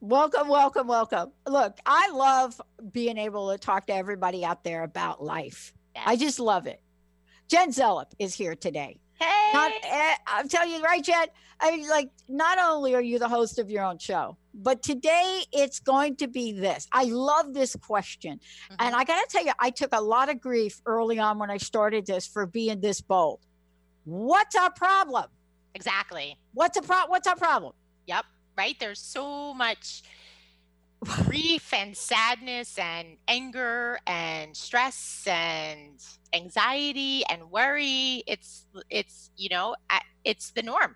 Welcome, welcome, welcome. Look, I love being able to talk to everybody out there about life. Yes. I just love it. Jen Zellup is here today. Hey. Not, eh, I'm telling you, right, Jen? I mean, like, not only are you the host of your own show, but today it's going to be this. I love this question. Mhm. And I got to tell you, I took a lot of grief early on when I started this for being this bold. What's our problem? exactly. What's a pro- What's our problem? Yep. Right. There's so much grief and sadness and anger and stress and anxiety and worry. It's it's you know uh, it's the norm.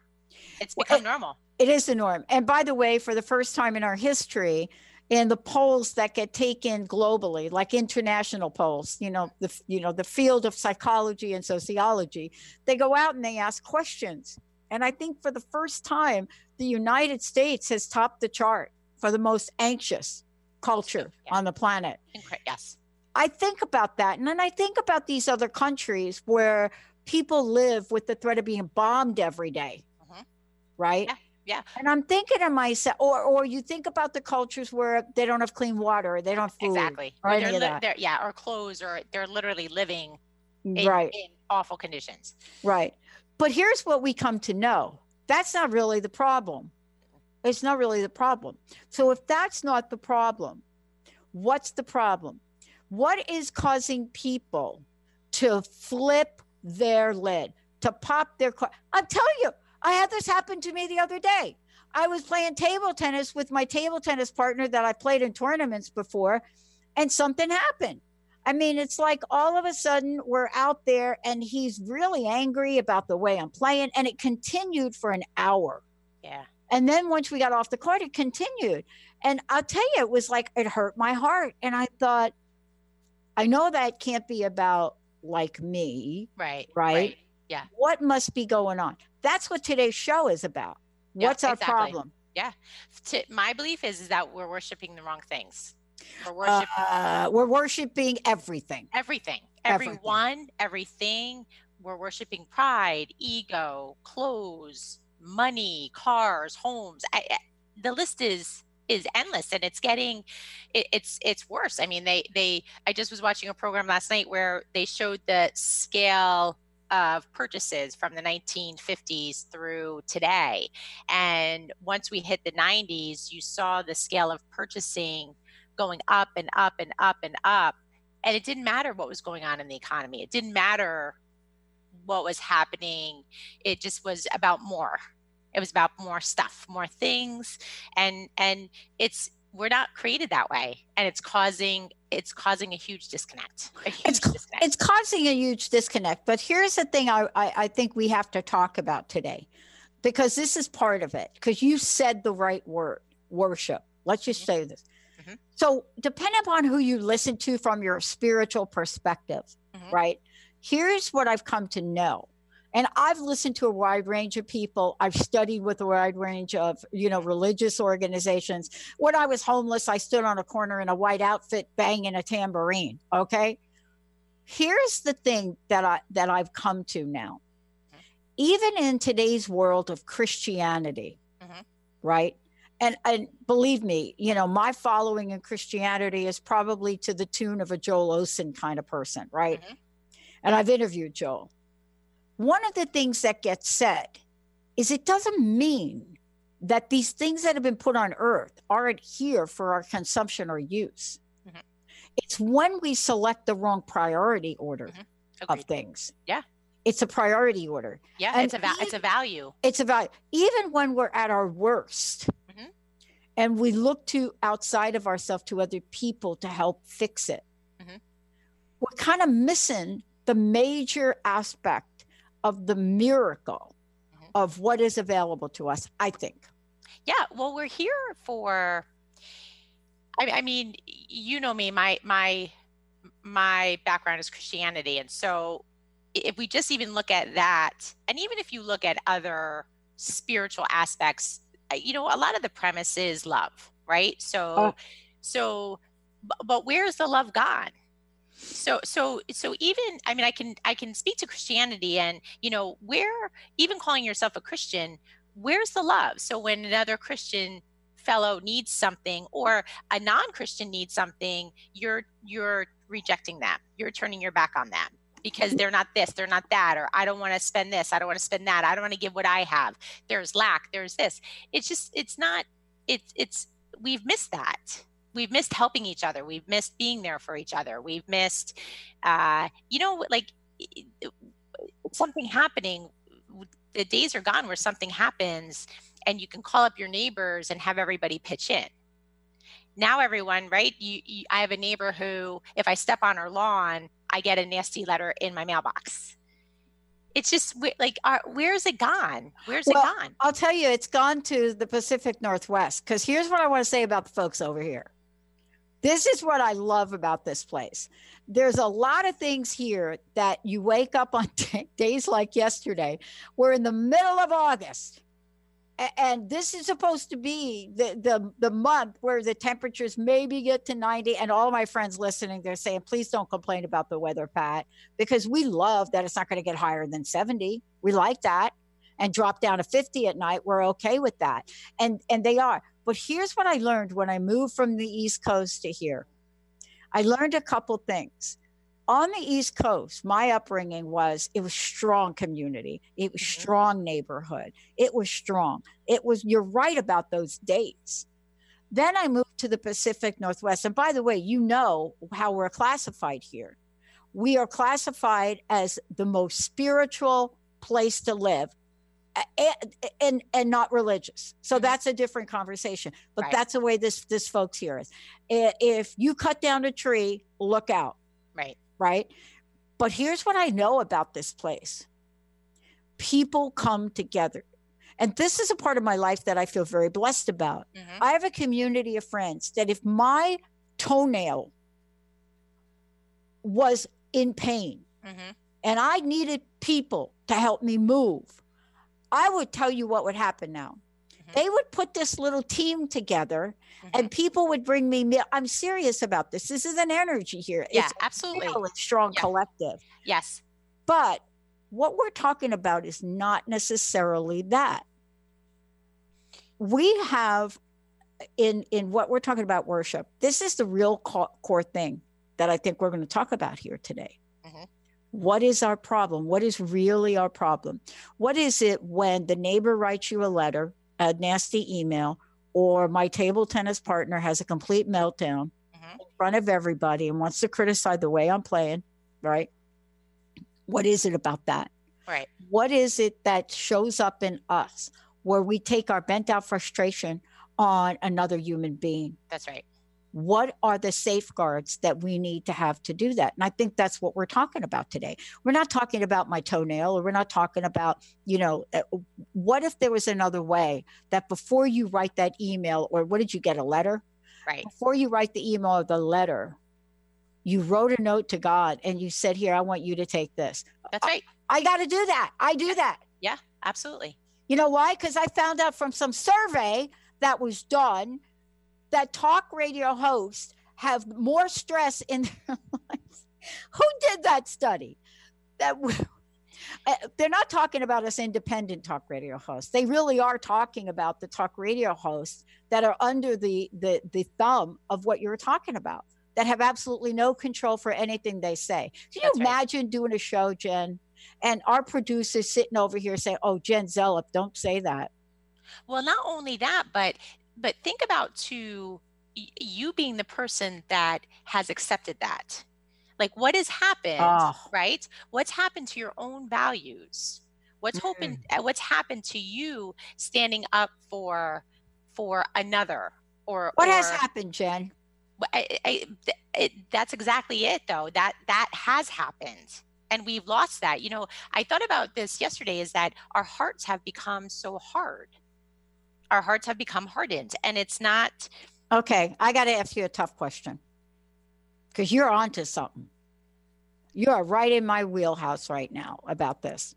It's become normal. It is the norm. And by the way, for the first time in our history, in the polls that get taken globally, like international polls, you know, the you know the field of psychology and sociology, they go out and they ask questions. And I think for the first time, the United States has topped the chart for the most anxious culture Yeah. on the planet. Incre- yes. I think about that. And then I think about these other countries where people live with the threat of being bombed every day, Mhm. Right? Yeah, yeah. And I'm thinking to myself, or, or you think about the cultures where they don't have clean water they don't have food. Exactly. or Or any they're, of that. yeah, or clothes, or they're literally living in, Right, in awful conditions. right. But here's what we come to know that's not really the problem. It's not really the problem. So if that's not the problem, what's the problem? What is causing people to flip their lid, to pop their car? I'm telling you, I had this happen to me the other day. I was playing table tennis with my table tennis partner that I played in tournaments before, and something happened. I mean, it's like all of a sudden we're out there and he's really angry about the way I'm playing, and it continued for an hour. Yeah. And then once we got off the court, it continued. And I'll tell you, it was like it hurt my heart. And I thought, I know that can't be about like me. Right. Right. Yeah. What must be going on? That's what today's show is about. Yeah, What's our exactly. problem? To, my belief is, is that we're worshiping the wrong things. We're worshiping Uh, we're worshiping everything. everything, everything. everyone, everything. We're worshiping pride, ego, clothes, money, cars, homes. I, I- the list is is endless, and it's getting it, it's it's worse. I mean, they they. I just was watching a program last night where they showed the scale of purchases from the 1950s through today, and once we hit the 90s, you saw the scale of purchasing going up and up and up and up and it didn't matter what was going on in the economy it didn't matter what was happening it just was about more it was about more stuff more things and and it's we're not created that way and it's causing it's causing a huge disconnect a huge It's disconnect It's causing a huge disconnect. But here's the thing I, I, I think we have to talk about today, because this is part of it. Because you said the right word, worship. Let's just Mhm. say this. Mhm. So, depending upon who you listen to from your spiritual perspective, Mhm. right? Here's what I've come to know. And I've listened to a wide range of people. I've studied with a wide range of, you know, religious organizations. When I was homeless, I stood on a corner in a white outfit banging a tambourine. Okay. Here's the thing that I that I've come to now. Even in today's world of Christianity, Mhm. right? And and believe me, you know, my following in Christianity is probably to the tune of a Joel Osteen kind of person, right? Mhm. And I've interviewed Joel. One of the things that gets said is it doesn't mean that these things that have been put on earth aren't here for our consumption or use. Mhm. It's when we select the wrong priority order Mhm. of things. Yeah. it's a priority order. Yeah, And it's a va- it's a value. It's a value. Even when we're at our worst. And we look to outside of ourselves to other people to help fix it, Mhm. we're kind of missing the major aspect of the miracle Mhm. of what is available to us, I think. Yeah, well, we're here for. I, I mean, you know me. My my my background is Christianity, and so if we just even look at that, and even if you look at other spiritual aspects, you know, a lot of the premise is love, right? Uh so, Oh. so, but, but where's the love gone? So, so, so even I mean, I can I can speak to Christianity, and you know, where even calling yourself a Christian, where's the love? So when another Christian fellow needs something or a non-Christian needs something, you're you're rejecting them. You're turning your back on them because they're not this, they're not that, or I don't want to spend this, I don't want to spend that, I don't want to give what I have. There's lack, there's this. It's just it's not it's it's we've missed that. We've missed helping each other. We've missed being there for each other. We've missed uh you know like something happening the days are gone where something happens and you can call up your neighbors and have everybody pitch in now everyone right you, you i have a neighbor who if i step on her lawn i get a nasty letter in my mailbox it's just like where's it gone where's Well, it gone I'll tell you, it's gone to the Pacific Northwest. Because here's what I want to say about the folks over here. This is what I love about this place. There's a lot of things here that you wake up on days like yesterday. We're in the middle of August. And this is supposed to be the, the, the month where the temperatures maybe get to 90. And all my friends listening, they're saying, please don't complain about the weather, Pat, because we love that it's not going to get higher than 70. We like that and drop down to 50 at night we're okay with that and and they are but here's what i learned when i moved from the east coast to here i learned a couple things on the east coast my upbringing was it was strong community. It was Mhm. strong neighborhood. It was strong. It was you're right about those dates. Then i moved to the pacific northwest and by the way you know how we're classified here. We are classified as the most spiritual place to live and and, and not religious. So Mhm. that's a different conversation but Right. that's the way this this folks here is if you cut down a tree look out. Right right but here's what i know about this place people come together and this is a part of my life that i feel very blessed about Mhm. i have a community of friends that if my toenail was in pain Mhm. and I needed people to help me move, I would tell you what would happen now. They would put this little team together Mhm. and people would bring me meal. I'm serious about this. This is an energy here. yeah It's absolutely a strong Yeah. collective. yes But what we're talking about is not necessarily that. We have in in what we're talking about worship. This is the real core thing that I think we're going to talk about here today. Mhm. What is our problem? What is really our problem? What is it when the neighbor writes you a letter, a nasty email, or my table tennis partner has a complete meltdown Mhm. in front of everybody and wants to criticize the way I'm playing, right? What is it about that? right What is it that shows up in us where we take our bent out frustration on another human being? that's right What are the safeguards that we need to have to do that? And I think that's what we're talking about today. We're not talking about my toenail or we're not talking about, you know, uh, what if there was another way that before you write that email or what did you get a letter? right before you write the email or the letter, you wrote a note to God and you said, Here, I want you to take this. that's right I got to do that. I do that. Yeah, absolutely You know why? Because I found out from some survey that was done that talk radio hosts have more stress in their lives. Who did that study? That uh, they're not talking about us independent talk radio hosts. They really are talking about the talk radio hosts that are under the the the thumb of what you're talking about. That have absolutely no control for anything they say. Can you That's right. imagine doing a show, Jen, and our producer's sitting over here saying, "Oh, Jen Zellup, don't say that." Well, not only that, but but think about to you being the person that has accepted that. Like what has happened, Oh. right? What's happened to your own values? What's hoping uh, what's happened to you standing up for for another or What has happened, Jen? I, I, it, that's exactly it though that that has happened and we've lost that you know i thought about this yesterday is that our hearts have become so hard our hearts have become hardened and it's not Okay, I got to ask you a tough question because you're onto something. You are right in my wheelhouse right now about this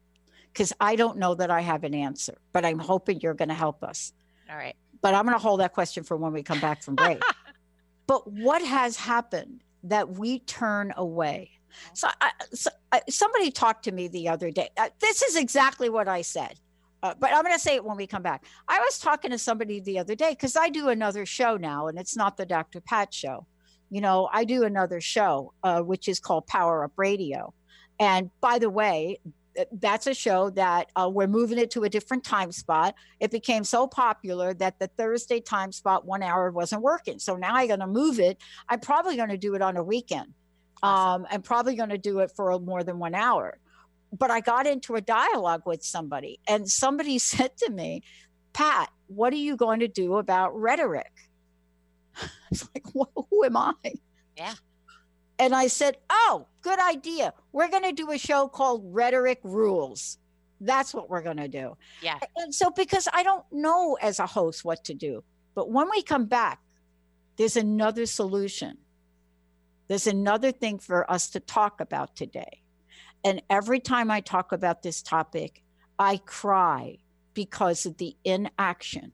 because I don't know that I have an answer, but I'm hoping you're going to help us. all right But I'm going to hold that question for when we come back from break. but what has happened that we turn away? So, I, so I, somebody talked to me the other day. Uh, this is exactly what I said. Uh, but I'm going to say it when we come back. I was talking to somebody the other day because I do another show now, and it's not the Dr. Pat show. You know, I do another show, uh, which is called Power Up Radio. And by the way, that's a show that uh, we're moving it to a different time spot. It became so popular that the Thursday time spot one hour wasn't working. So now I'm going to move it. I'm probably going to do it on a weekend. Awesome. Um, I'm probably going to do it for more than one hour but I got into a dialogue with somebody, and somebody said to me, Pat, what are you going to do about rhetoric? It's like, well, who am I? Yeah. And I said, oh, good idea. We're going to do a show called Rhetoric Rules. That's what we're going to do. yeah And so, because I don't know as a host what to do, but when we come back, there's another solution. There's another thing for us to talk about today. And every time I talk about this topic, I cry because of the inaction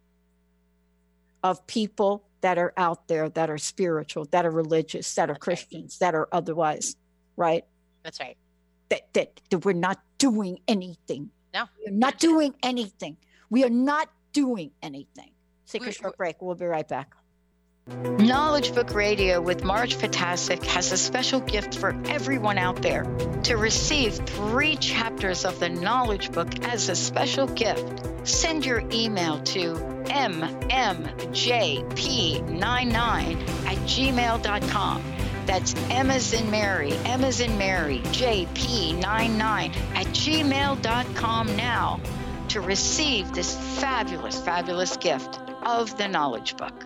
of people that are out there that are spiritual, that are religious, that are Okay. Christians, that are otherwise, right? that's right That, that, that we're not doing anything. No. We're not doing anything. We are not doing anything. Take a short break. We'll be right back. Knowledge Book Radio with Marge Potasic has a special gift for everyone out there. To receive three chapters of the Knowledge Book as a special gift, send your email to mmjp99 at gmail.com. That's M as in Mary, M as in Mary, JP99 at gmail.com now to receive this fabulous, fabulous gift of the Knowledge Book.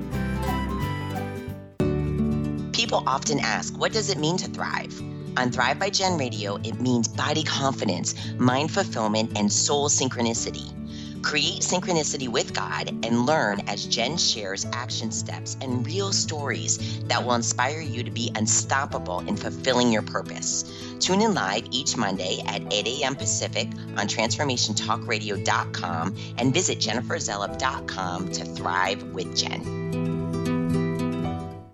People often ask, what does it mean to thrive? On Thrive by Jen Radio, it means body confidence, mind fulfillment, and soul synchronicity. Create synchronicity with God and learn as Jen shares action steps and real stories that will inspire you to be unstoppable in fulfilling your purpose. Tune in live each Monday at 8 a.m. Pacific on transformationtalkradio.com and visit jenniferzellup.com to thrive with Jen.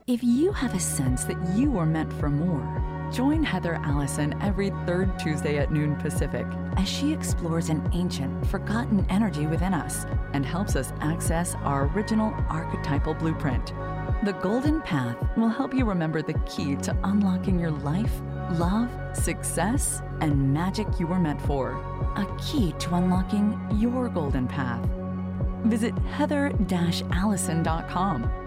If you have a sense that you were meant for more, join Heather Allison every third Tuesday at noon Pacific as she explores an ancient, forgotten energy within us and helps us access our original archetypal blueprint. The Golden Path will help you remember the key to unlocking your life, love, success, and magic you were meant for. A key to unlocking your golden path. Visit heather-allison.com.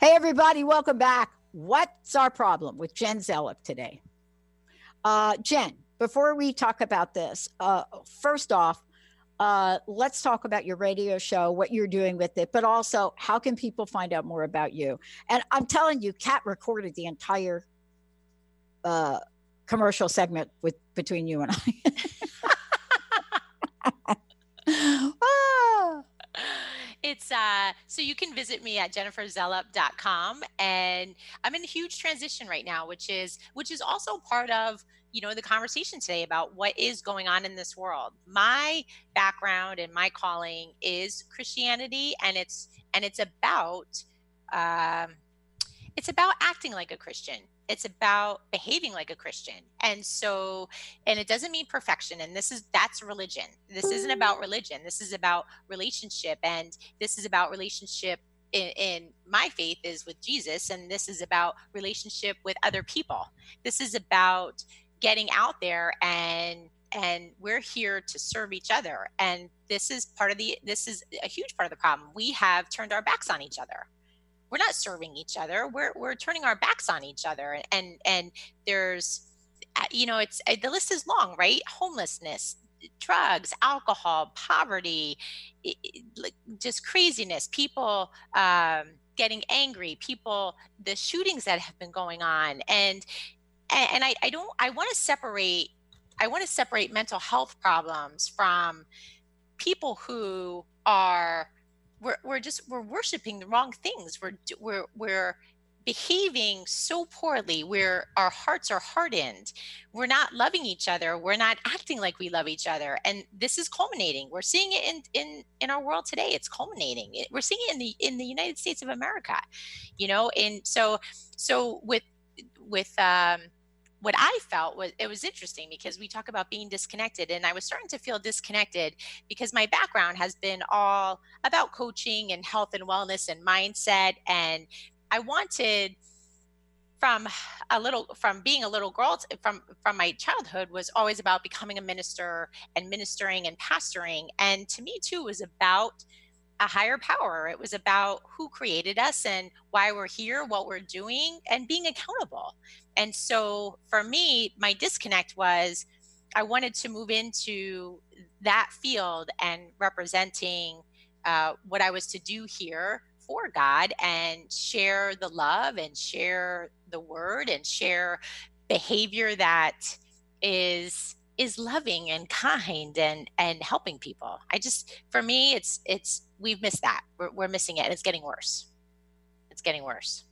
Hey, everybody, welcome back. What's our problem with Jen Zellup today? Uh, Jen, before we talk about this, uh, first off, uh, let's talk about your radio show, what you're doing with it, but also how can people find out more about you? And I'm telling you, Kat recorded the entire uh, commercial segment with between you and I. It's uh so you can visit me at jenniferzellup.com and I'm in a huge transition right now, which is which is also part of you know the conversation today about what is going on in this world. My background and my calling is christianity and it's and it's about um, it's about acting like a christian it's about behaving like a christian. And so and it doesn't mean perfection and this is that's religion. This isn't about mm. religion. This is about relationship and this is about relationship in, in, my faith is with Jesus, and this is about relationship with other people. This is about getting out there and and we're here to serve each other. And this is part of the this is a huge part of the problem. We have turned our backs on each other we're not serving each other we're we're turning our backs on each other and and there's uh, you know it's uh, the list is long right? Homelessness drugs alcohol poverty just craziness people um, getting angry people the shootings that have been going on and and, and I, I don't i want to separate i want to separate mental health problems from people who are we're, we're just we're worshiping the wrong things. We're we're we're behaving so poorly where our hearts are hardened. We're not loving each other. We're not acting like we love each other. And this is culminating. We're seeing it in in in our world today. It's culminating. We're seeing it in the in the united states of america you know? And so so with with um what I felt was it was interesting because we talk about being disconnected, and I was starting to feel disconnected because my background has been all about coaching and health and wellness and mindset. And I wanted from a little from being a little girl from from my childhood was always about becoming a minister and ministering and pastoring and to me too was about a higher power. It was about who created us and why we're here what we're doing and being accountable. And so for me, my disconnect was I wanted to move into that field and representing uh, what I was to do here for God and share the love and share the word and share behavior that is is loving and kind and and helping people. I just for me it's it's we've missed that. We're, we're missing it it's getting worse. It's getting worse.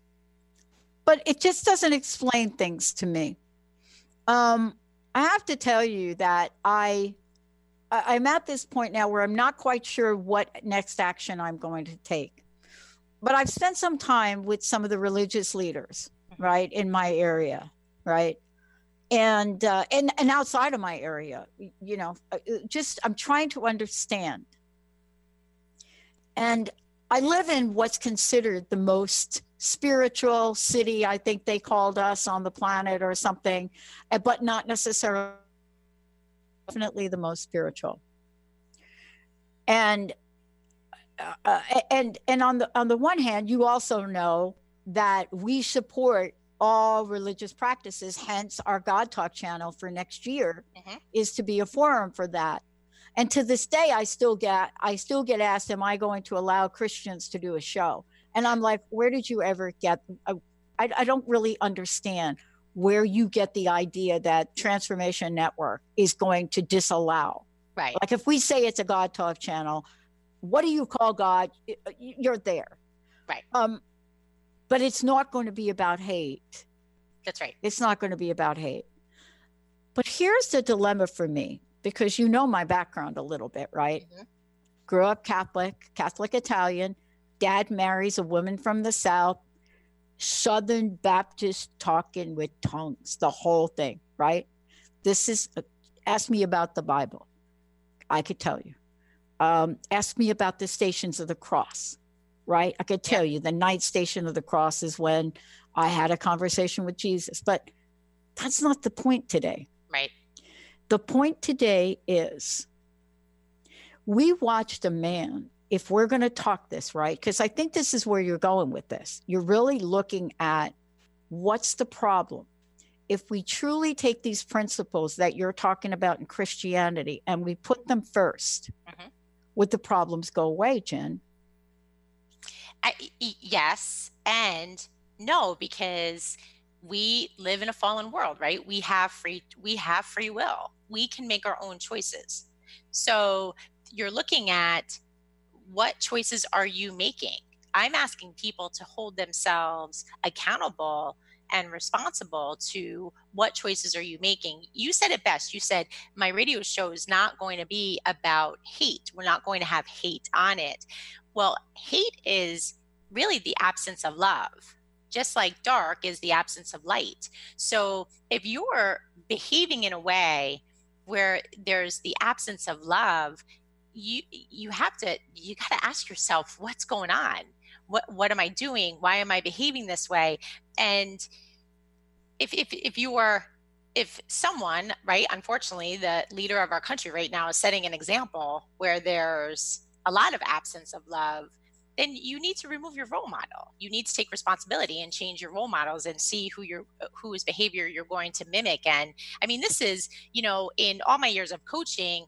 But it just doesn't explain things to me. Um, I have to tell you that I I'm at this point now where I'm not quite sure what next action I'm going to take. But I've spent some time with some of the religious leaders, right, in my area, right, and uh, and and outside of my area, you know, uh, just I'm trying to understand. And I live in what's considered the most spiritual city, I think they called us on the planet or something, eh, but not necessarily definitely the most spiritual. And uh, uh and and on the on the one hand, you also know that we support all religious practices. Hence, our God Talk channel for next year mm-hmm. is to be a forum for that. And to this day i still get i still get asked am i going to allow christians to do a show? And i'm like where did you ever get uh, I, I don't really understand where you get the idea that transformation network is going to disallow. Right. Like if we say it's a god talk channel what do you call god? You're there. Right. Um but it's not going to be about hate that's right it's not going to be about hate but here's the dilemma for me because you know my background a little bit, right? Mm-hmm. Grew up Catholic, Catholic Italian. Dad marries a woman from the South, Southern Baptist talking with tongues, the whole thing, right? This is, uh, ask me about the Bible. I could tell you. um, ask me about the stations of the cross, right? I could tell you the ninth station of the cross is when I had a conversation with Jesus, but that's not the point today. Right. The point today is we watched a man, if we're going to talk this, right? Because I think this is where you're going with this. You're really looking at what's the problem? If we truly take these principles that you're talking about in Christianity and we put them 1st Mhm. would the problems go away, Jen? Yes and no because we live in a fallen world right? We have free we have free will. We can make our own choices. So you're looking at what choices are you making? I'm asking people to hold themselves accountable and responsible to what choices are you making. You said it best. You said my radio show is not going to be about hate. We're not going to have hate on it well hate is really the absence of love just like dark is the absence of light. So if you're behaving in a way where there's the absence of love you you have to you got to ask yourself what's going on? What what am i doing? Why am i behaving this way? And if if if you are if someone right unfortunately the leader of our country right now is setting an example where there's a lot of absence of love then you need to remove your role model. You need to take responsibility and change your role models and see who your whose behavior you're going to mimic. And i mean this is you know in all my years of coaching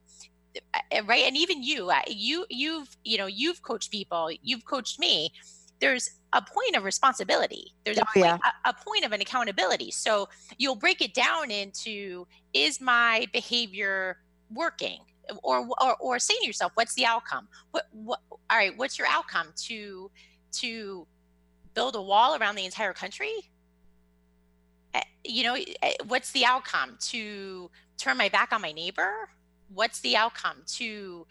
uh, right? And even you you you've you know you've coached people you've coached me. There's a point of responsibility. There's a, Oh, point, yeah. a, a point of an accountability. So you'll break it down into is my behavior working or or, or saying to yourself what's the outcome? What what all right what's your outcome? To to build a wall around the entire country? Eh, you know eh, what's the outcome? To turn my back on my neighbor? What's the outcome? To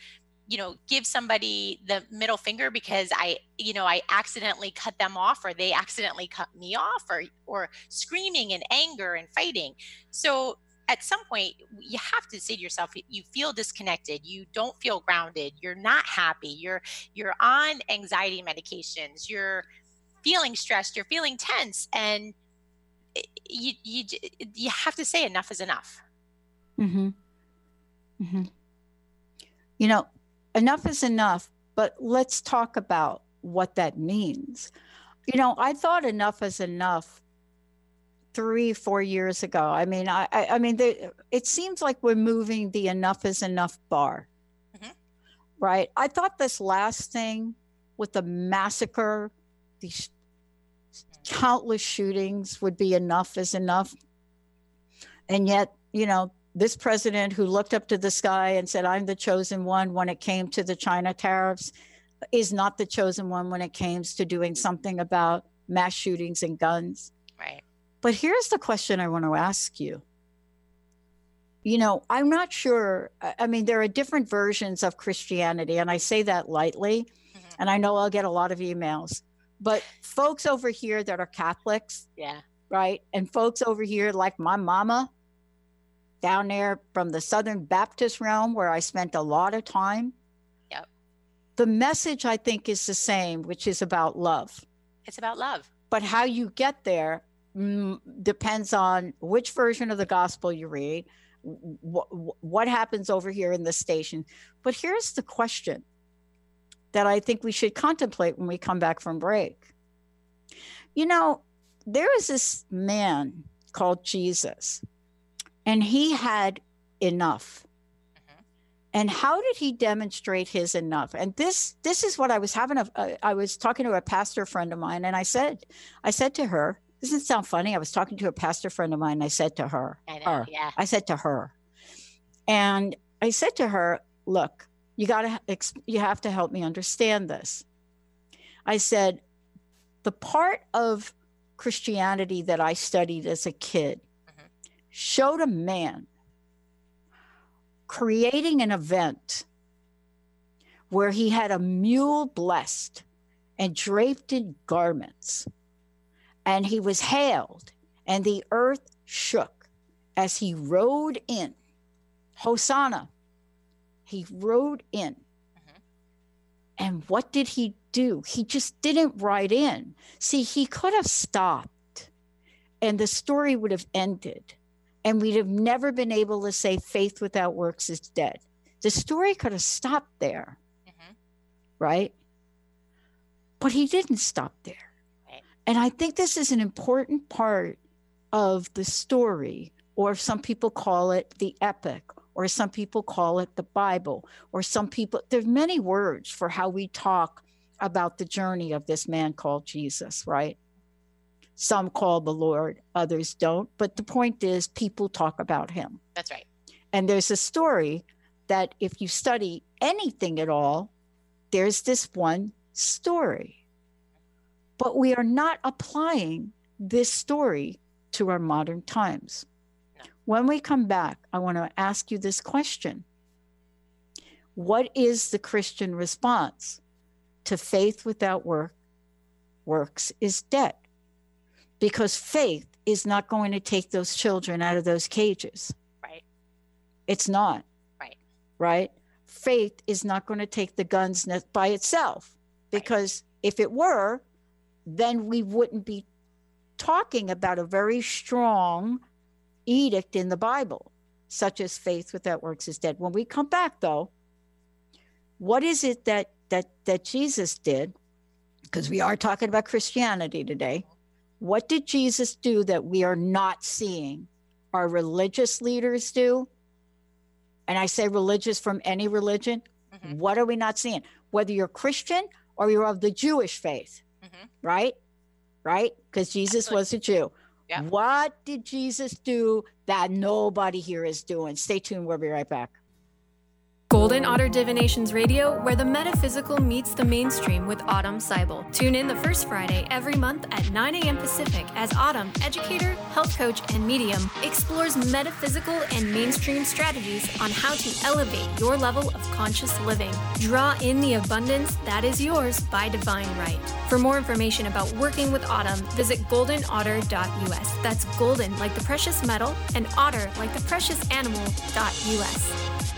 you know give somebody the middle finger because i you know i accidentally cut them off or they accidentally cut me off or or screaming and anger and fighting. So at some point you have to say to yourself you feel disconnected you don't feel grounded you're not happy you're you're on anxiety medications you're feeling stressed you're feeling tense and you you you have to say enough is enough Mm-hmm. Mm-hmm. You know, enough is enough, but let's talk about what that means. You know, I thought enough is enough three, four years ago. I mean, I, I, I mean, the, it seems like we're moving the enough is enough bar, Mhm. right? I thought this last thing with the massacre, these countless shootings would be enough is enough. And yet, you know, this president who looked up to the sky and said, I'm the chosen one when it came to the China tariffs is not the chosen one when it came to doing something about mass shootings and guns. But here's the question I want to ask you. You know, I'm not sure. I mean, there are different versions of Christianity, and I say that lightly. Mhm. And I know I'll get a lot of emails. But folks over here that are Catholics, yeah right? And folks over here, like my mama down there from the Southern Baptist realm, where I spent a lot of time. Yep. The message, I think, is the same, which is about love. it's about love But how you get there mm, depends on which version of the gospel you read, what, what happens over here in the station. But here's the question that I think we should contemplate when we come back from break. You know, there is this man called Jesus, and he had enough. Mhm. And how did he demonstrate his enough? And this this is what I was having a- I was talking to a pastor friend of mine and I said I said to her, doesn't sound funny? I was talking to a pastor friend of mine I said to her, I know, her, yeah I said to her, and I said to her, "Look, you got to you have to help me understand this." I said, "The part of Christianity that I studied as a kid Mhm. showed a man creating an event where he had a mule blessed and draped in garments, and he was hailed, and the earth shook as he rode in. Hosanna. He rode in. Mhm. And what did he do? He just didn't ride in. See, he could have stopped and the story would have ended. And we'd have never been able to say faith without works is dead. The story could have stopped there, Mhm. right? But he didn't stop there. And I think this is an important part of the story, or some people call it the epic, or some people call it the Bible, or some people, there's many words for how we talk about the journey of this man called Jesus, right? Some call the Lord, others don't. But the point is, people talk about him. That's right. And there's a story that if you study anything at all, there's this one story. But we are not applying this story to our modern times. No. When we come back, I want to ask you this question What is the Christian response to faith without work? Works is dead. Because faith is not going to take those children out of those cages. Right. It's not. Right. Right. Faith is not going to take the guns by itself because if it were, then we wouldn't be talking about a very strong edict in the Bible, such as faith without works is dead. When we come back, though, what is it that that that Jesus did? Because we are talking about Christianity today. What did Jesus do that we are not seeing our religious leaders do? And I say religious from any religion. Mhm. What are we not seeing? Whether you're Christian or you're of the Jewish faith, Mhm. right? Right? Because Jesus Absolutely. was a Jew. Yeah. What did Jesus do that nobody here is doing? Stay tuned. We'll be right back. Golden Otter Divinations Radio, where the metaphysical meets the mainstream with Autumn Seibel. Tune in the first Friday every month at 9 a.m. Pacific as Autumn, educator, health coach, and medium, explores metaphysical and mainstream strategies on how to elevate your level of conscious living. Draw in the abundance that is yours by divine right. For more information about working with Autumn, visit goldenotter.us. That's golden like the precious metal and otter like the precious animal.us.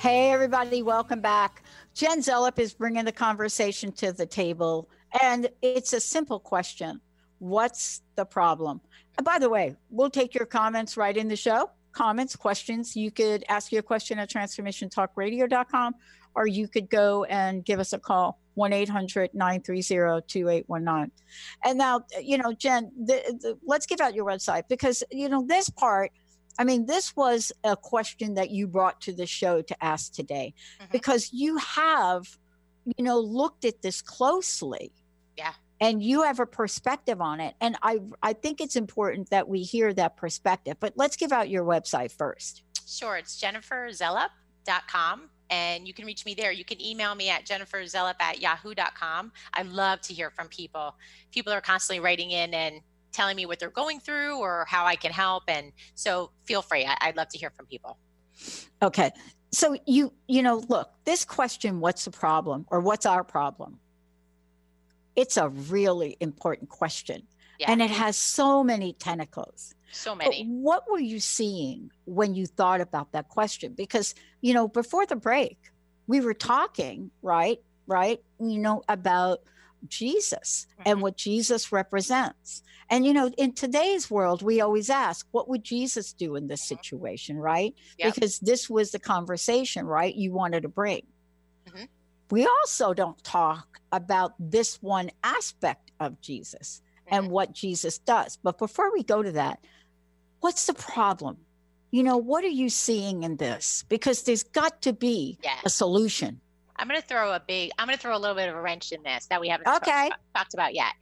Hey, everybody, welcome back. Jen Zellup is bringing the conversation to the table, and it's a simple question What's the problem? And by the way, we'll take your comments right in the show. Comments, questions. You could ask your question at transformationtalkradio.com, or you could go and give us a call 1 800 930 2819. And now, you know, Jen, the, the, let's give out your website because, you know, this part I mean, this was a question that you brought to the show to ask today mm-hmm. because you have, you know, looked at this closely. Yeah. And you have a perspective on it. And I I think it's important that we hear that perspective. But let's give out your website first. Sure. It's jenniferzellup.com and you can reach me there. You can email me at jenniferzellup at yahoo.com. I love to hear from people. People are constantly writing in and telling me what they're going through or how I can help. And so feel free. I, would love to hear from people. Okay. So you, you know, look, this question, what's the problem or what's our problem? It's a really important question. Yeah. And it has so many tentacles. So many. But what were you seeing when you thought about that question? Because, you know, before the break, we were talking, right? Right? You know, about Jesus mm-hmm. and what Jesus represents. And, you know, in today's world, we always ask, what would Jesus do in this mm-hmm. situation, right? Yep. Because this was the conversation, right? You wanted to bring. Mm-hmm. We also don't talk about this one aspect of Jesus mm-hmm. and what Jesus does. But before we go to that, what's the problem? You know, what are you seeing in this? Because there's got to be a solution. I'm going to throw a big, I'm going to throw a little bit of a wrench in this that we haven't okay. talk, talked about yet.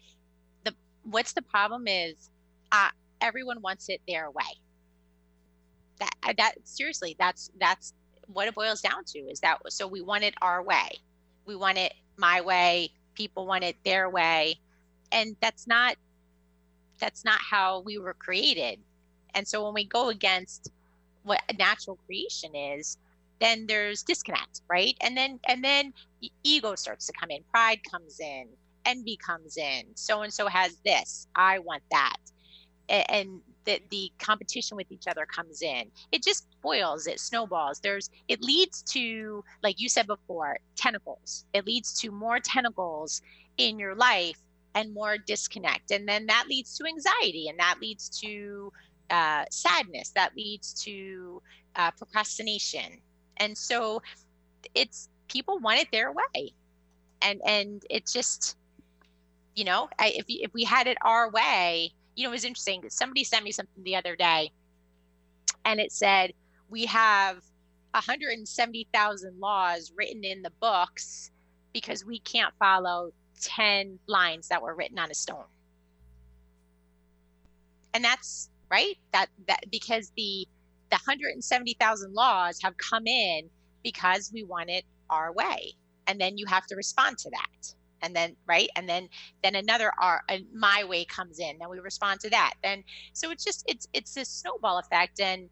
The what's the problem is, uh, everyone wants it their way. That uh, that seriously, that's that's what it boils down to. Is that so? We want it our way. We want it my way. People want it their way, and that's not that's not how we were created. And so when we go against what natural creation is, then there's disconnect right? And then and then ego starts to come in pride comes in envy comes in so and so has this i want that. And the, the competition with each other comes in. It just boils it snowballs. There's it leads to like you said before tentacles. It leads to more tentacles in your life and more disconnect. And then that leads to anxiety and that leads to uh, sadness. That leads to uh, procrastination and so it's people want it their way. And and it's just you know I, if, if we had it our way you know it was interesting. Somebody sent me something the other day and it said we have 170,000 laws written in the books because we can't follow 10 lines that were written on a stone. And that's right? That that because the the 170,000 laws have come in because we want it our way. And then you have to respond to that. And then, right. And then, then another our, uh, my way comes in. Then we respond to that. Then, so it's just, it's, it's this snowball effect. And,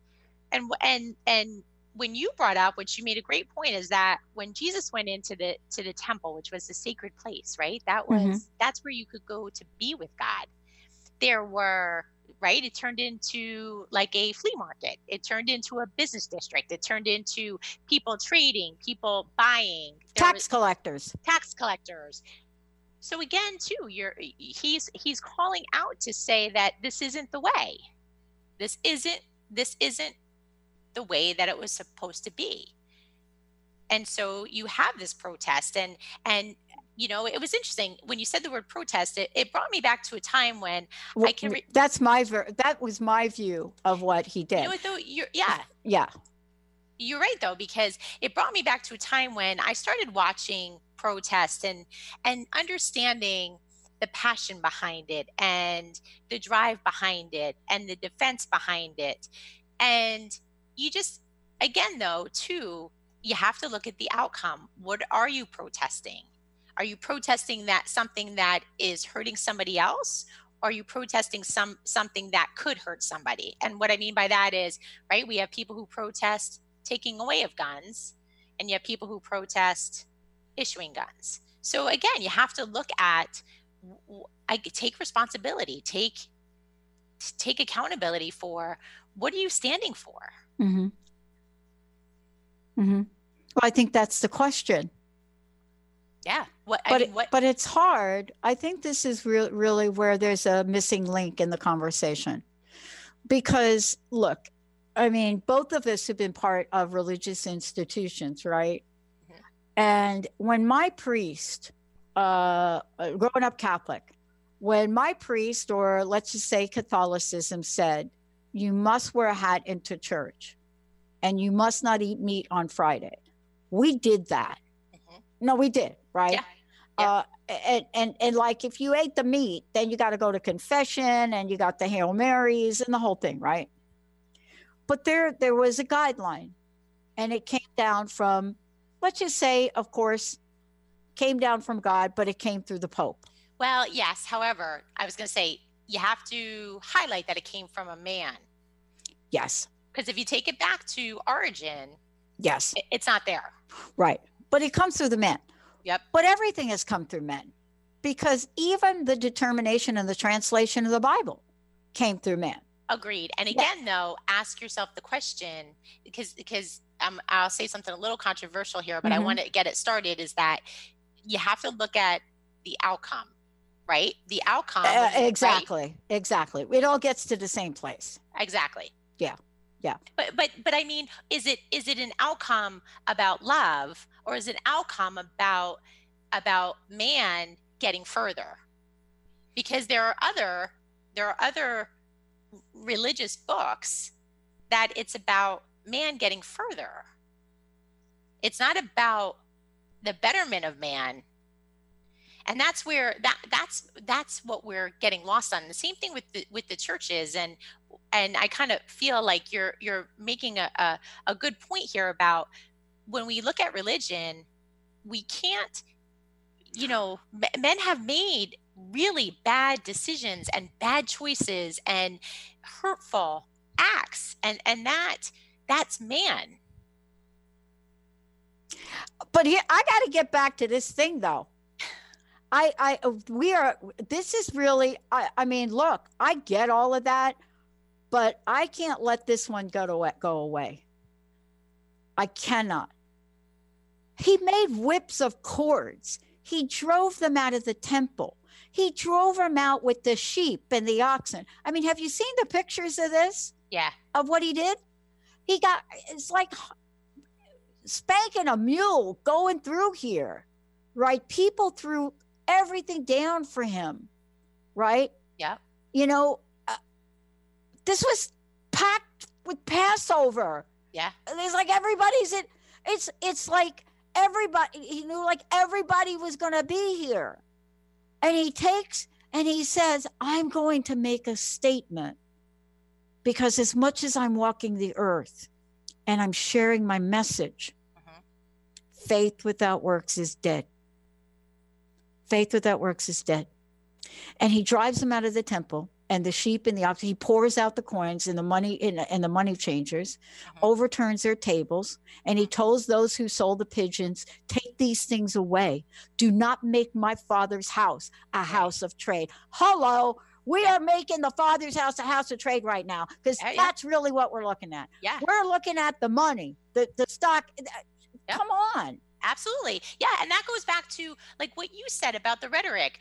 and, and, and when you brought up, which you made a great point, is that when Jesus went into the, to the temple, which was the sacred place, right? That was, mm-hmm. that's where you could go to be with God. There were right? It turned into like a flea market. It turned into a business district. It turned into people trading, people buying, tax collectors, tax collectors. So again, too, you're he's he's calling out to say that this isn't the way. This isn't this isn't the way that it was supposed to be. And so you have this protest and and you know, it was interesting when you said the word protest. It, it brought me back to a time when well, I can. Re- that's my ver- that was my view of what he did. You know though? You're, yeah, yeah. You're right though, because it brought me back to a time when I started watching protest and and understanding the passion behind it and the drive behind it and the defense behind it, and you just again though too you have to look at the outcome. What are you protesting? Are you protesting that something that is hurting somebody else? Or are you protesting some something that could hurt somebody? And what I mean by that is, right, we have people who protest taking away of guns, and you have people who protest issuing guns. So again, you have to look at I take responsibility, take take accountability for what are you standing for? Mm-hmm. Mm-hmm. Well, I think that's the question. Yeah. What, I but mean, what, but it's hard. I think this is re- really where there's a missing link in the conversation, because look, I mean, both of us have been part of religious institutions, right? Mm-hmm. And when my priest, uh, uh, growing up Catholic, when my priest, or let's just say Catholicism, said, "You must wear a hat into church, and you must not eat meat on Friday," we did that. No, we did, right? Uh, and, and and like if you ate the meat, then you got to go to confession and you got the Hail Marys and the whole thing, right? But there there was a guideline, and it came down from, let's just say, of course, came down from God, but it came through the Pope. well, yes. However, I was going to say you have to highlight that it came from a man. Yes, Because if you take it back to origin, yes, it, it's not there. right. But it comes through the men. Yep. But everything has come through men, because even the determination and the translation of the Bible came through men. Agreed. And again, though, ask yourself the question because because um, I'll say something a little controversial here, but I Mhm. want to get it started. Is that you have to look at the outcome, right? The outcome. Uh, right? exactly, exactly. It all gets to the same place. Exactly. Yeah, yeah. But but but I mean, is it is it an outcome about love or is it an outcome about about man getting further? Because there are other there are other religious books that it's about man getting further. It's not about the betterment of man. And that's where that that's that's what we're getting lost on. The same thing with the with the churches and and I kind of feel like you're you're making a, a, a good point here about when we look at religion, we can't, you know, men have made really bad decisions and bad choices and hurtful acts, and and that that's man. But here, I got to get back to this thing though. I, I, we are. This is really. I, I mean, look, I get all of that, but I can't let this one go to go away. I cannot. He made whips of cords. He drove them out of the temple. He drove them out with the sheep and the oxen. I mean, have you seen the pictures of this? Yeah. Of what he did? He got. It's like spanking a mule going through here, right? People threw everything down for him, right? Yeah. You know, this was packed with Passover. Yeah. It's like everybody's in. It's it's like everybody. He knew like everybody was going to be here, and he takes and he says, "I'm going to make a statement." Because as much as I'm walking the earth and I'm sharing my message, mm-hmm. faith without works is dead. Faith without works is dead. And he drives them out of the temple and the sheep and the oxen. He pours out the coins and the money and, and the money changers, mm-hmm. overturns their tables, and he mm-hmm. tells those who sold the pigeons, take these things away. Do not make my father's house a house of trade. Hello. We are making the father's house a house of trade right now because that's really what we're looking at. Yeah. We're looking at the money, the, the stock. Come on. Absolutely. Yeah, and that goes back to like what you said about the rhetoric.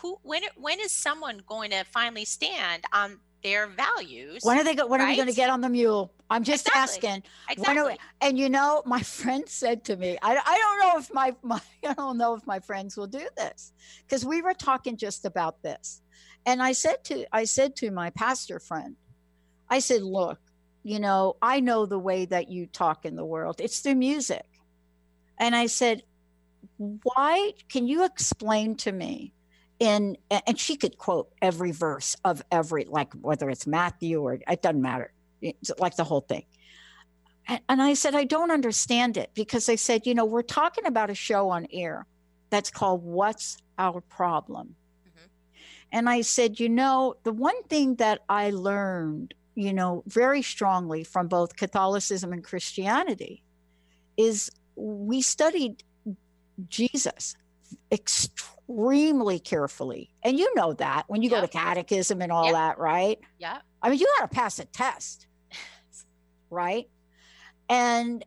Who when when is someone going to finally stand on their values? When are they go, when are we going to get on the mule? I'm just Exactly. asking. Are we- Exactly. and you know, my friend said to me, I, I don't know if my, my I don't know if my friends will do this because we were talking just about this. And I said to I said to my pastor friend, I said, look, you know, I know the way that you talk in the world. It's through music. And I said, why can you explain to me in and she could quote every verse of every like whether it's Matthew or it doesn't matter. Eh, it's like the whole thing. And, I said, I don't understand it because they said, you know, we're talking about a show on air that's called What's Our Problem? Mm-hmm. And I said, you know, the one thing that I learned, you know, very strongly from both Catholicism and Christianity is we studied Jesus extremely carefully. And you know that when you go to catechism and all that, right? Yeah. I mean, you got to pass a test, right? And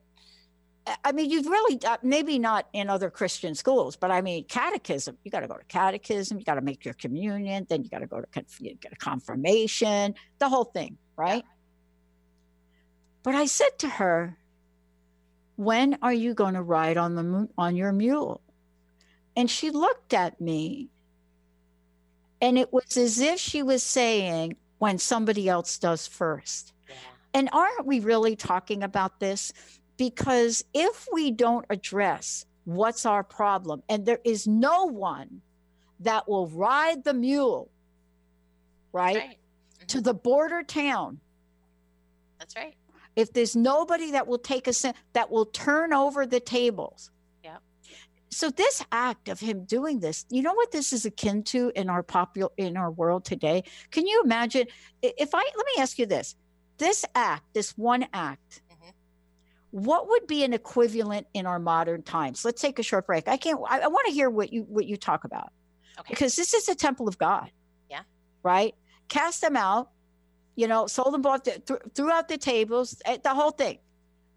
I mean, you've really, uh, maybe not in other Christian schools, but I mean, catechism, you got to go to catechism, you got to make your communion, then you got to go to you get a confirmation, the whole thing, right? Yeah. But I said to her, when are you going to ride on the on your mule? And she looked at me and it was as if she was saying, when somebody else does first. Yeah. And aren't we really talking about this? Because if we don't address what's our problem, and there is no one that will ride the mule, right, right. Mm-hmm. to the border town. That's right. If there's nobody that will take us in, that will turn over the tables. So this act of him doing this, you know what this is akin to in our popular in our world today? Can you imagine if I let me ask you this. This act, this one act, what would be an equivalent in our modern times let's take a short break i can't i, I want to hear what you what you talk about okay. because this is a temple of god yeah right cast them out you know sold and bought the, th- threw out the tables eh, the whole thing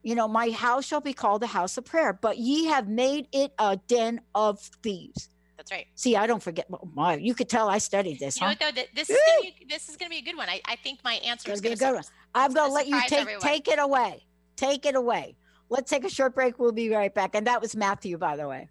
you know my house shall be called a house of prayer but ye have made it a den of thieves that's right. See, I don't forget. Oh my, you could tell I studied this. You huh? know, though, this is gonna be, this is going to be a good one. I, I think my answer is going to be a good one. I'm going to uh, let you take take it away. Take it away. Let's take a short break. We'll be right back. And that was Matthew, by the way.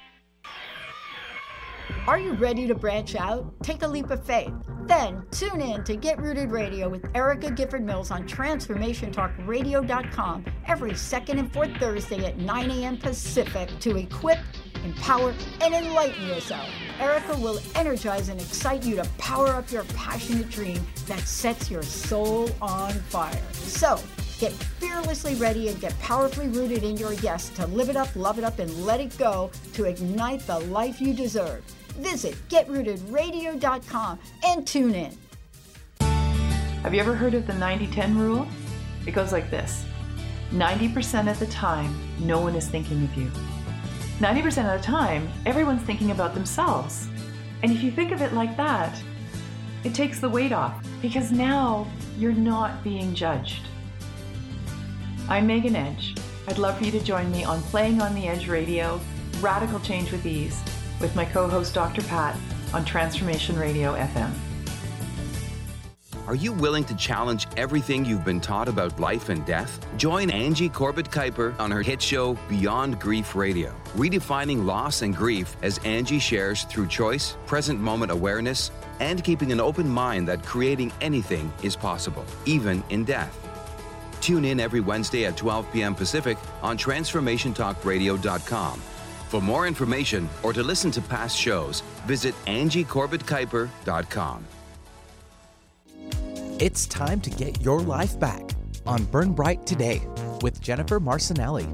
Are you ready to branch out? Take a leap of faith. Then tune in to Get Rooted Radio with Erica Gifford Mills on TransformationTalkRadio.com every second and fourth Thursday at 9 a.m. Pacific to equip, empower, and enlighten yourself. Erica will energize and excite you to power up your passionate dream that sets your soul on fire. So, Get fearlessly ready and get powerfully rooted in your yes to live it up, love it up, and let it go to ignite the life you deserve. Visit getrootedradio.com and tune in. Have you ever heard of the 90 10 rule? It goes like this 90% of the time, no one is thinking of you. 90% of the time, everyone's thinking about themselves. And if you think of it like that, it takes the weight off because now you're not being judged. I'm Megan Edge. I'd love for you to join me on Playing on the Edge Radio, Radical Change with Ease with my co host Dr. Pat on Transformation Radio FM. Are you willing to challenge everything you've been taught about life and death? Join Angie Corbett Kuiper on her hit show Beyond Grief Radio, redefining loss and grief as Angie shares through choice, present moment awareness, and keeping an open mind that creating anything is possible, even in death. Tune in every Wednesday at 12 p.m. Pacific on TransformationTalkRadio.com for more information or to listen to past shows, visit angiecorbettkuiper.com. It's time to get your life back on Burn Bright Today with Jennifer Marcinelli.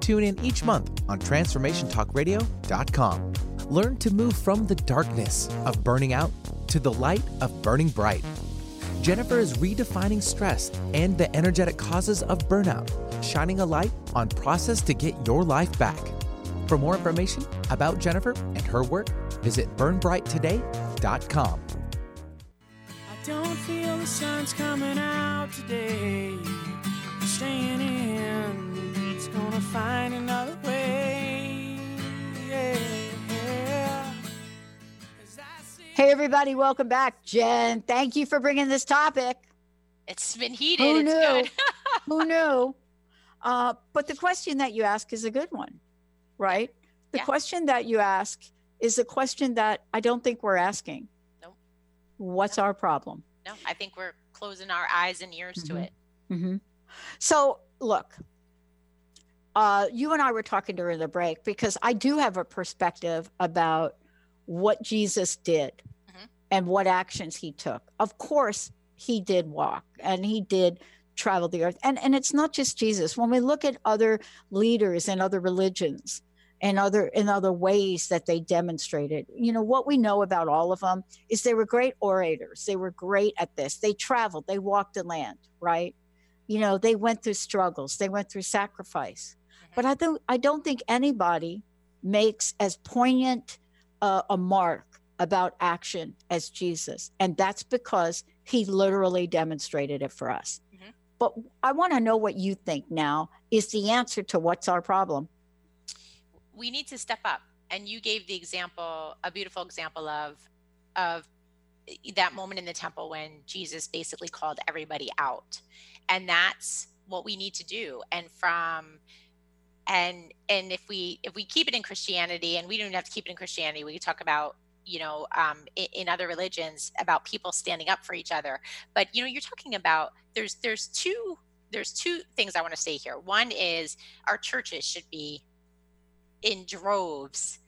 Tune in each month on transformationtalkradio.com. Learn to move from the darkness of burning out to the light of burning bright. Jennifer is redefining stress and the energetic causes of burnout, shining a light on process to get your life back. For more information about Jennifer and her work, visit burnbrighttoday.com. I don't feel the sun's coming out today. Staying in, it's gonna find another way. Hey, everybody, welcome back. Jen, thank you for bringing this topic. It's been heated. Who knew? Who knew? Uh, but the question that you ask is a good one right? The yeah. question that you ask is a question that I don't think we're asking. Nope. What's our problem? no i think we're closing our eyes and ears mm-hmm. to it mm-hmm. so look uh, you and i were talking during the break because i do have a perspective about what jesus did mm-hmm. and what actions he took. Of course he did walk and he did travel the earth. And and it's not just jesus. When we look at other leaders and other religions and other in other ways that they demonstrated you know what we know about all of them is they were great orators. They were great at this. They traveled. They walked the land right? You know they went through struggles. They went through sacrifice. Mm-hmm. but i don't i don't think anybody makes as poignant uh, a mark about action as jesus. And that's because he literally demonstrated it for us. Mm-hmm. but i want to know what you think now is the answer to what's our problem. We need to step up. And you gave the example a beautiful example of of that moment in the temple when jesus basically called everybody out. And that's what we need to do. And from and and if we if we keep it in christianity and we don't have to keep it in christianity we can talk about you know um, in, in, other religions about people standing up for each other. But you know you're talking about there's there's two there's two things i want to say here. One is our churches should be in droves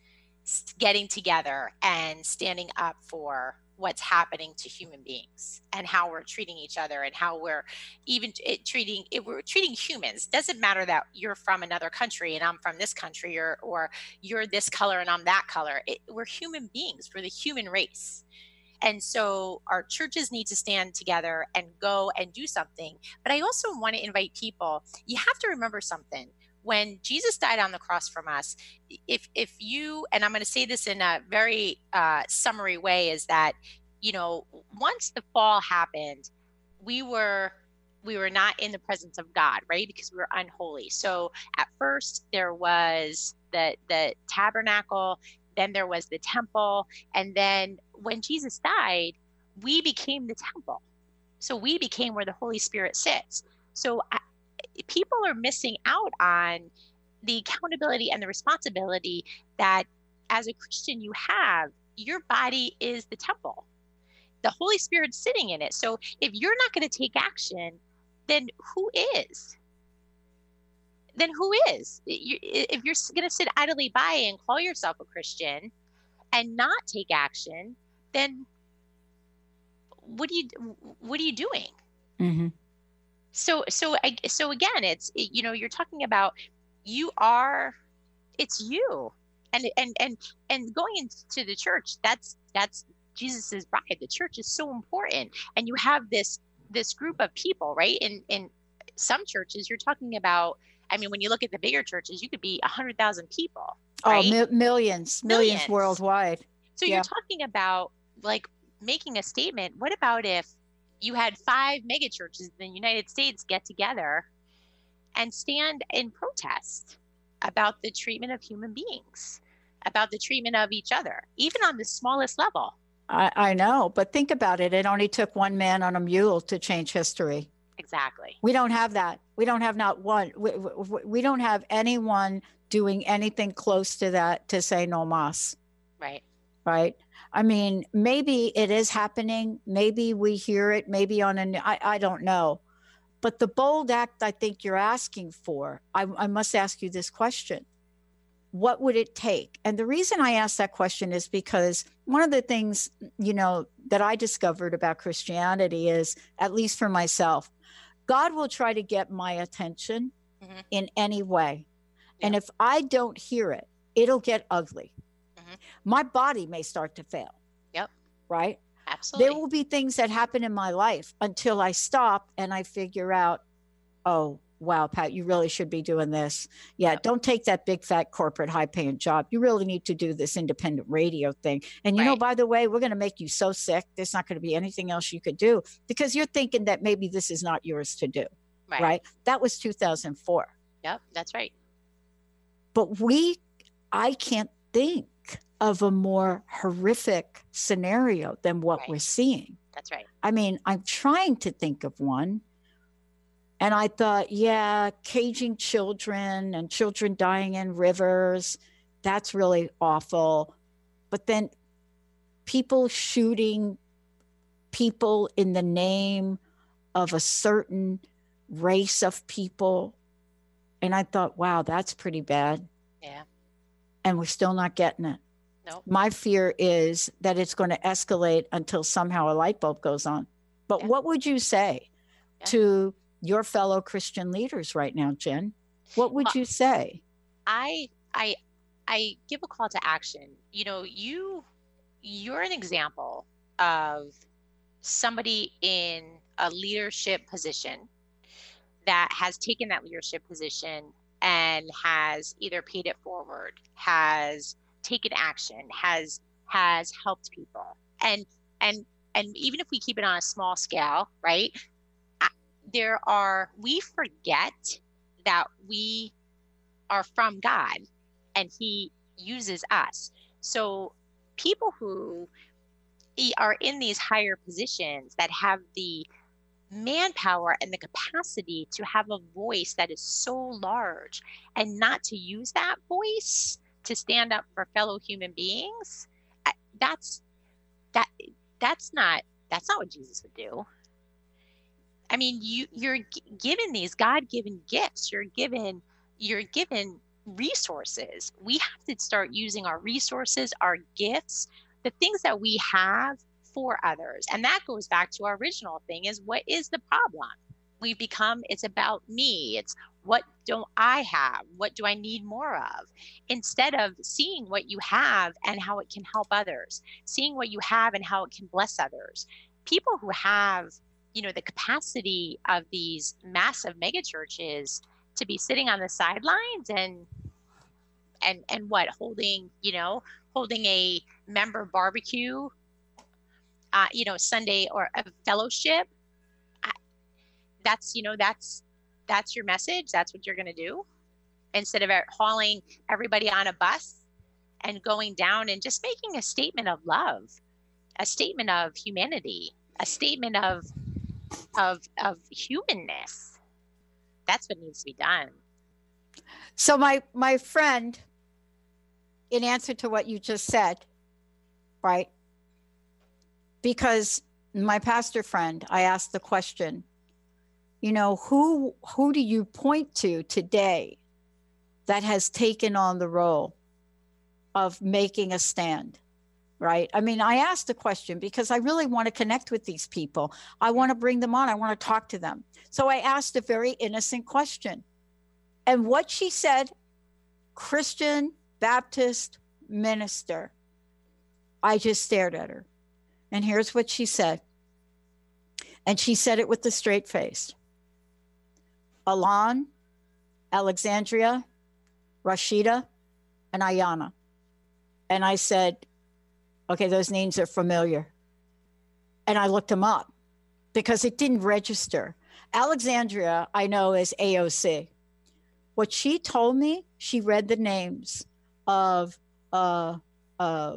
getting together and standing up for what's happening to human beings and how we're treating each other and how we're even it, treating it, we're treating humans. Doesn't matter that you're from another country and i'm from this country or or you're this color and i'm that color. It, we're human beings. We're the human race. And so our churches need to stand together and go and do something. But i also want to invite people you have to remember something when Jesus died on the cross from us, if if you and I'm going to say this in a very uh, summary way, is that you know once the fall happened, we were we were not in the presence of God, right? Because we were unholy. So at first there was the the tabernacle, then there was the temple, and then when Jesus died, we became the temple. So we became where the Holy Spirit sits. So people are missing out on the accountability and the responsibility that as a Christian you have. Your body is the temple. The Holy Spirit's sitting in it. So if you're not going to take action, then who is? Then who is? If you're going to sit idly by and call yourself a Christian and not take action, then what are you what are you doing? Mm-hmm so so I, so again it's you know you're talking about you are it's you. And and and and going into the church that's that's jesus's bride. The church is so important. And you have this this group of people right? In in some churches you're talking about i mean when you look at the bigger churches you could be a hundred thousand people oh, right? oh mi- millions, millions millions. worldwide. So yeah. you're talking about like making a statement. What about if you had five megachurches in the United States get together and stand in protest about the treatment of human beings, about the treatment of each other, even on the smallest level. I, I know, but think about it. It only took one man on a mule to change history. Exactly. We don't have that. We don't have not one. We, we, we don't have anyone doing anything close to that to say no mas. Right. Right. I mean, maybe it is happening. Maybe we hear it, maybe on a, I, I don't know. But the bold act I think you're asking for, I, I must ask you this question. What would it take? And the reason I ask that question is because one of the things, you know, that I discovered about Christianity is, at least for myself, God will try to get my attention mm-hmm. in any way. Yeah. And if I don't hear it, it'll get ugly Mm-hmm. my body may start to fail. Yep. Right? Absolutely. There will be things that happen in my life until I stop and I figure out, oh, wow, Pat, you really should be doing this. Yeah, yep. don't take that big fat corporate high paying job. You really need to do this independent radio thing. And you right. know, by the way, we're going to make you so sick. There's not going to be anything else you could do because you're thinking that maybe this is not yours to do. Right. right? That was 2004. Yep, that's right. But we, I can't think of a more horrific scenario than what right. we're seeing. That's right. I mean, I'm trying to think of one. And I thought, yeah, caging children and children dying in rivers, that's really awful. But then people shooting people in the name of a certain race of people. And I thought, wow, that's pretty bad. Yeah. And we're still not getting it. Nope. My fear is that it's going to escalate until somehow a light bulb goes on. But what would you say to your fellow Christian leaders right now, Jen? What would Well, you say? I I I give a call to action. You know, you you're an example of somebody in a leadership position that has taken that leadership position and has either paid it forward, has taken action, has has helped people. And and and even if we keep it on a small scale, right? There are we forget that we are from God and he uses us. So people who are in these higher positions that have the manpower and the capacity to have a voice that is so large and not to use that voice to stand up for fellow human beings that's that that's not that's not what Jesus would do I mean, you you're given these God-given gifts. You're given you're given resources. We have to start using our resources, our gifts, the things that we have for others. And that goes back to our original thing is what is the problem? We become it's about me. It's what don't I have? What do I need more of? Instead of seeing what you have and how it can help others, seeing what you have and how it can bless others. People who have you know the capacity of these massive mega churches to be sitting on the sidelines and and and what holding you know holding a member barbecue uh, you know sunday or a fellowship that's you know that's that's your message. That's what you're going to do. Instead of hauling everybody on a bus and going down and just making a statement of love a statement of humanity a statement of of of humanness. That's what needs to be done. So my my friend, in answer to what you just said, right? Because my pastor friend, I asked the question, you know, who who do you point to today that has taken on the role of making a stand? Right. I mean, I asked the question because I really want to connect with these people. I want to bring them on. I want to talk to them. So I asked a very innocent question. And what she said, Christian Baptist minister, I just stared at her. And here's what she said. And she said it with a straight face Ilhan, Alexandria, Rashida, and Ayanna. And I said, okay, those names are familiar. And I looked them up because it didn't register. Alexandria, I know is AOC. What she told me, she read the names of uh, uh,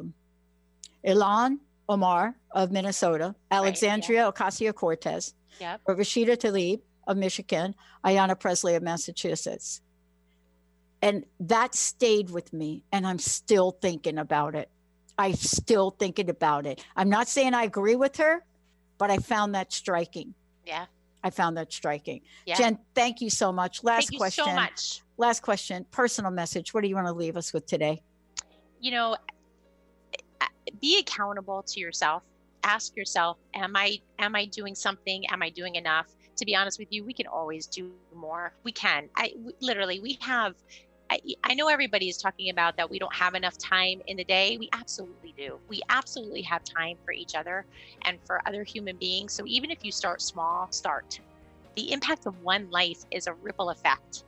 Ilhan Omar of Minnesota, Alexandria Ocasio Cortez, Yep. Rashida Tlaib of Michigan, Ayanna Pressley of Massachusetts. And that stayed with me, and I'm still thinking about it. I'm still thinking about it. I'm not saying I agree with her, but I found that striking. yeah I found that striking. Yeah. Jen, thank you so much. Last Thank you question. so much. Last question. Personal message. What do you want to leave us with today? you know be accountable to yourself ask yourself am i am i doing something am i doing enough to be honest with you we can always do more. We can. I w- literally we have I, I know everybody is talking about that we don't have enough time in the day. We absolutely do. We absolutely have time for each other and for other human beings. So even if you start small start. The impact of one life is a ripple effect.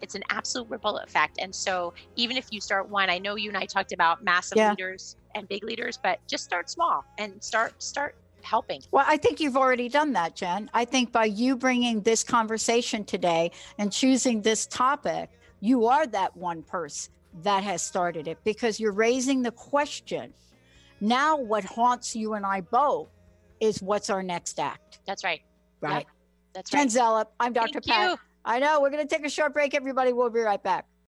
It's an absolute ripple effect. And so even if you start one, I know you and I talked about massive Yeah. leaders and big leaders, but just start small and start start helping. Well, I think you've already done that, Jen. I think by you bringing this conversation today and choosing this topic, you are that one person that has started it because you're raising the question. Now, what haunts you and I both is what's our next act, That's right. right? That's right. Jen. Zellup, I'm Dr. Thank Pat. you. I know we're going to take a short break, everybody. We'll be right back.